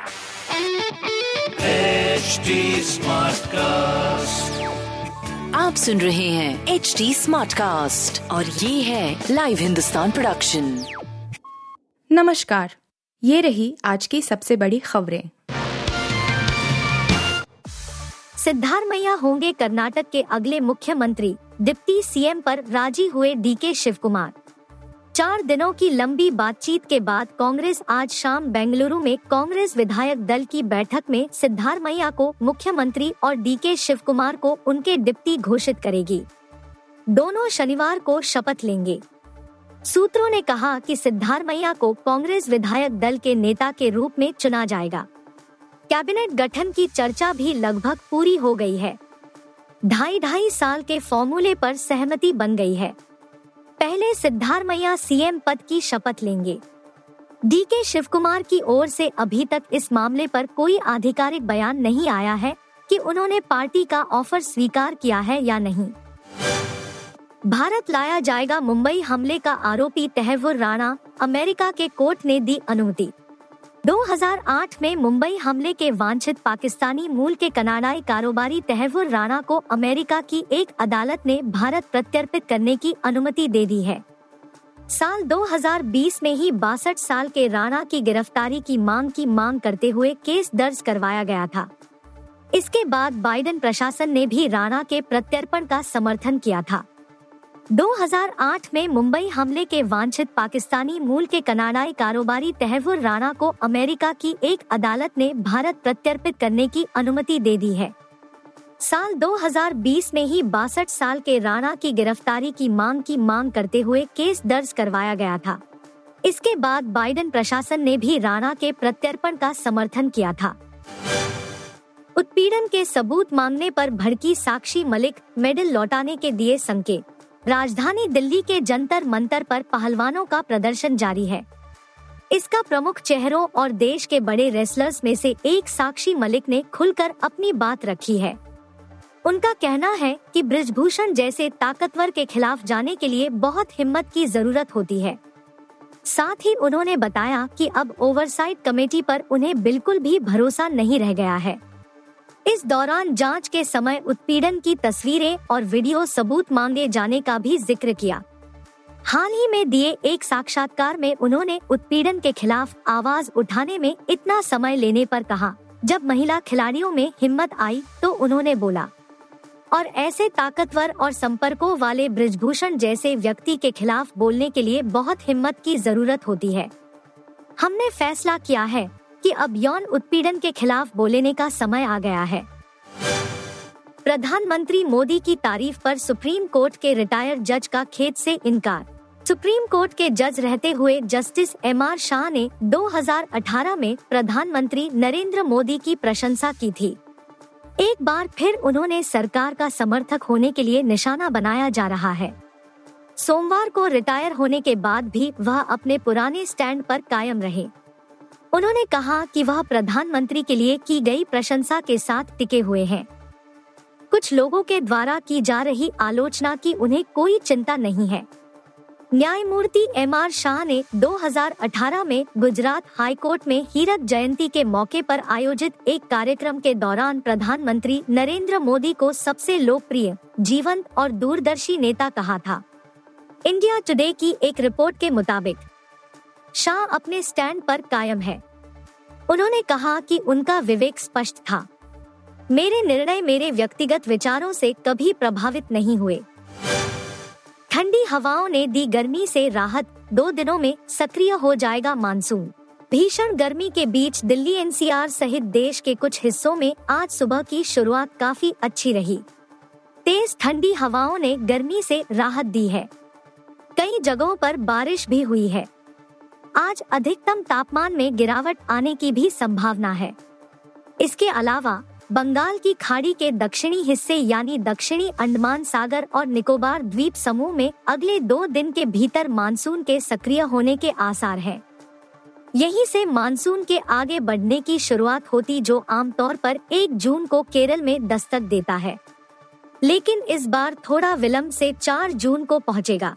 HD Smartcast. आप सुन रहे हैं एच डी स्मार्ट कास्ट और ये है लाइव हिंदुस्तान प्रोडक्शन नमस्कार। ये रही आज की सबसे बड़ी खबरें। सिद्धारमैया होंगे कर्नाटक के अगले मुख्यमंत्री। डिप्टी सीएम पर राज़ी हुए डीके शिव कुमार चार दिनों की लंबी बातचीत के बाद कांग्रेस आज शाम बेंगलुरु में कांग्रेस विधायक दल की बैठक में सिद्धारमैया को मुख्यमंत्री और डीके शिव कुमार को उनके डिप्टी घोषित करेगी। दोनों शनिवार को शपथ लेंगे। सूत्रों ने कहा कि सिद्धारमैया को कांग्रेस विधायक दल के नेता के रूप में चुना जाएगा। कैबिनेट गठन की चर्चा भी लगभग पूरी हो गई है। ढाई ढाई साल के फॉर्मूले पर सहमति बन गई है। पहले सिद्धारमैया सीएम पद की शपथ लेंगे। डी के शिव कुमार की ओर से अभी तक इस मामले पर कोई आधिकारिक बयान नहीं आया है कि उन्होंने पार्टी का ऑफ़र स्वीकार किया है या नहीं। भारत लाया जाएगा मुंबई हमले का आरोपी तहवुर राणा, अमेरिका के कोर्ट ने दी अनुमति। 2008 में मुंबई हमले के वांछित पाकिस्तानी मूल के कनाडाई कारोबारी तहवुर राणा को अमेरिका की एक अदालत ने भारत प्रत्यर्पित करने की अनुमति दे दी है। साल 2020 में ही बासठ साल के राणा की गिरफ्तारी की मांग की मांग करते हुए केस दर्ज करवाया गया था। इसके बाद बाइडेन प्रशासन ने भी राणा के प्रत्यर्पण का समर्थन किया था। 2008 में मुंबई हमले के वांछित पाकिस्तानी मूल के कनाडाई कारोबारी तहवुर राणा को अमेरिका की एक अदालत ने भारत प्रत्यर्पित करने की अनुमति दे दी है। साल 2020 में ही बासठ साल के राणा की गिरफ्तारी की मांग की मांग करते हुए केस दर्ज करवाया गया था। इसके बाद बाइडेन प्रशासन ने भी राणा के प्रत्यर्पण का समर्थन किया था। उत्पीड़न के सबूत मांगने पर भड़की साक्षी मलिक मेडल लौटाने के दिए संकेत। राजधानी दिल्ली के जंतर मंतर पर पहलवानों का प्रदर्शन जारी है। इसका प्रमुख चेहरों और देश के बड़े रेसलर्स में से एक साक्षी मलिक ने खुलकर अपनी बात रखी है। उनका कहना है कि ब्रिजभूषण जैसे ताकतवर के खिलाफ जाने के लिए बहुत हिम्मत की ज़रूरत होती है। साथ ही उन्होंने बताया कि अब ओवरसाइट कमेटी पर उन्हें बिल्कुल भी भरोसा नहीं रह गया है। इस दौरान जाँच के समय उत्पीड़न की तस्वीरें और वीडियो सबूत मांगे जाने का भी ज़िक्र किया। हाल ही में दिए एक साक्षात्कार में उन्होंने उत्पीड़न के खिलाफ आवाज़ उठाने में इतना समय लेने पर कहा। जब महिला खिलाड़ियों में हिम्मत आई तो उन्होंने बोला। और ऐसे ताकतवर और संपर्कों वाले ब्रिजभूषण जैसे व्यक्ति के खिलाफ बोलने के लिए बहुत हिम्मत की ज़रूरत होती है। हमने फैसला किया है कि अब यौन उत्पीड़न के खिलाफ बोलने का समय आ गया है। प्रधानमंत्री मोदी की तारीफ़ पर सुप्रीम कोर्ट के रिटायर्ड जज का खेत से इनकार। सुप्रीम कोर्ट के जज रहते हुए जस्टिस एम आर शाह ने 2018 में प्रधानमंत्री नरेंद्र मोदी की प्रशंसा की थी। एक बार फिर उन्होंने सरकार का समर्थक होने के लिए निशाना बनाया जा रहा है। सोमवार को रिटायर होने के बाद भी वह अपने पुराने स्टैंड पर कायम रहे। उन्होंने कहा कि वह प्रधानमंत्री के लिए की गई प्रशंसा के साथ टिके हुए हैं। कुछ लोगों के द्वारा की जा रही आलोचना की उन्हें कोई चिंता नहीं है। न्यायमूर्ति एम आर शाह ने 2018 में गुजरात हाई कोर्ट में हीरक जयंती के मौके पर आयोजित एक कार्यक्रम के दौरान प्रधानमंत्री नरेंद्र मोदी को सबसे लोकप्रिय, जीवंत और दूरदर्शी नेता कहा था। इंडिया टुडे की एक रिपोर्ट के मुताबिक शाह अपने स्टैंड पर कायम है। उन्होंने कहा कि उनका विवेक स्पष्ट था। मेरे निर्णय मेरे व्यक्तिगत विचारों से कभी प्रभावित नहीं हुए। ठंडी हवाओं ने दी गर्मी से राहत। दो दिनों में सक्रिय हो जाएगा मानसून। भीषण गर्मी के बीच दिल्ली एनसीआर सहित देश के कुछ हिस्सों में आज सुबह की शुरुआत काफ़ी अच्छी रही। तेज ठंडी हवाओं ने गर्मी से राहत दी है। कई जगहों पर बारिश भी हुई है। आज अधिकतम तापमान में गिरावट आने की भी संभावना है इसके अलावा, बंगाल की खाड़ी के दक्षिणी हिस्से यानी दक्षिणी अंडमान सागर और निकोबार द्वीप समूह में अगले दो दिन के भीतर मानसून के सक्रिय होने के आसार हैं। यहीं से मानसून के आगे बढ़ने की शुरुआत होती जो आमतौर पर 1 जून को केरल में दस्तक देता है लेकिन इस बार थोड़ा विलंब से 4 जून को पहुंचेगा।